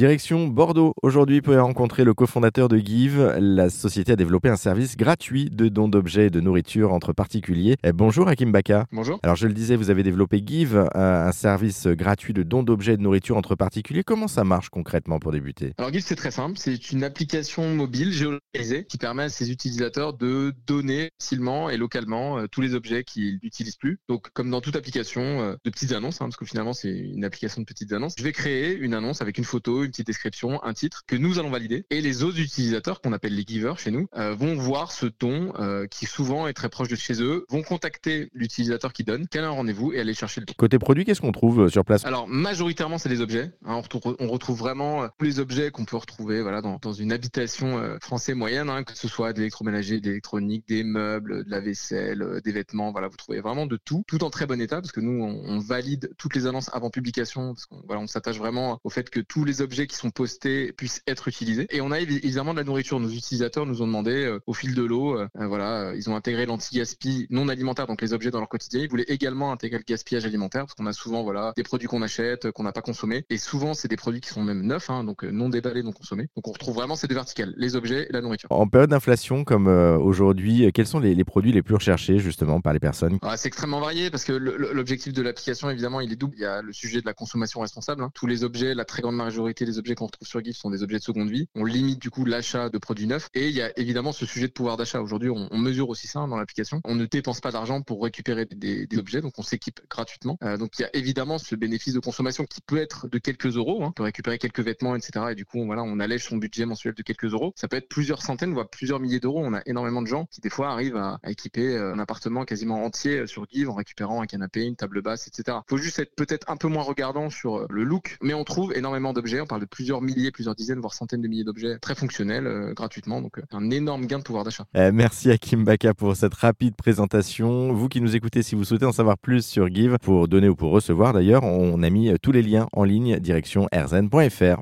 Direction Bordeaux. Aujourd'hui, vous pouvez rencontrer le cofondateur de Give. La société a développé un service gratuit de dons d'objets et de nourriture entre particuliers. Eh, bonjour Hakim Baka. Bonjour. Alors je le disais, vous avez développé Give, euh, un service gratuit de dons d'objets et de nourriture entre particuliers. Comment ça marche concrètement pour débuter? Alors Give, c'est très simple. C'est une application mobile géolocalisée qui permet à ses utilisateurs de donner facilement et localement euh, tous les objets qu'ils n'utilisent plus. Donc comme dans toute application euh, de petites annonces, hein, parce que finalement c'est une application de petites annonces, je vais créer une annonce avec une photo, une petite description, un titre que nous allons valider. Et les autres utilisateurs, qu'on appelle les givers chez nous, euh, vont voir ce don euh, qui souvent est très proche de chez eux, vont contacter l'utilisateur qui donne, caler un rendez-vous et aller chercher le don. Côté produit, qu'est-ce qu'on trouve euh, sur place? Alors majoritairement c'est des objets. Hein, on, retrouve, on, retrouve, vraiment tous les objets qu'on peut retrouver voilà, dans, dans une habitation euh, française moyenne, hein, que ce soit d'électroménager, d'électronique, des meubles, de la vaisselle, des vêtements. Voilà, vous trouvez vraiment de tout, tout en très bon état parce que nous on, on valide toutes les annonces avant publication parce qu'on voilà, on s'attache vraiment au fait que tous les objets qui sont postés puissent être utilisés. Et on a évidemment de la nourriture. Nos utilisateurs nous ont demandé euh, au fil de l'eau, euh, voilà, euh, ils ont intégré l'anti-gaspi non alimentaire, donc les objets dans leur quotidien. Ils voulaient également intégrer le gaspillage alimentaire parce qu'on a souvent voilà des produits qu'on achète, qu'on n'a pas consommés. Et souvent c'est des produits qui sont même neufs, hein, donc non déballés, non consommés. Donc on retrouve vraiment ces deux verticales, les objets et la nourriture. En période d'inflation comme aujourd'hui, quels sont les, les, produits les plus recherchés justement par les personnes? Ah, C'est extrêmement varié parce que l'objectif de l'application évidemment il est double. Il y a le sujet de la consommation responsable. Hein. Tous les objets, la très grande majorité des objets qu'on retrouve sur GIF sont des objets de seconde vie. On limite du coup l'achat de produits neufs. Et il y a évidemment ce sujet de pouvoir d'achat. Aujourd'hui, on, on, mesure aussi ça hein, dans l'application. On ne dépense pas d'argent pour récupérer des, objets, donc on s'équipe gratuitement. Euh, donc il y a évidemment ce bénéfice de consommation qui peut être de quelques euros. Hein. On peut récupérer quelques vêtements, etc. Et du coup, voilà, on allège son budget mensuel de quelques euros. Ça peut être plusieurs centaines, voire plusieurs milliers d'euros. On a énormément de gens qui des fois arrivent à, équiper euh, un appartement quasiment entier sur Give en récupérant un canapé, une table basse, etc. Faut juste être peut-être un peu moins regardant sur euh, le look, mais on trouve énormément d'objets. Parle de plusieurs milliers, plusieurs dizaines, voire centaines de milliers d'objets très fonctionnels euh, gratuitement. Donc, euh, un énorme gain de pouvoir d'achat. Euh, merci à Kim Baka pour cette rapide présentation. Vous qui nous écoutez, si vous souhaitez en savoir plus sur Give, pour donner ou pour recevoir d'ailleurs, on a mis tous les liens en ligne direction rzn.fr.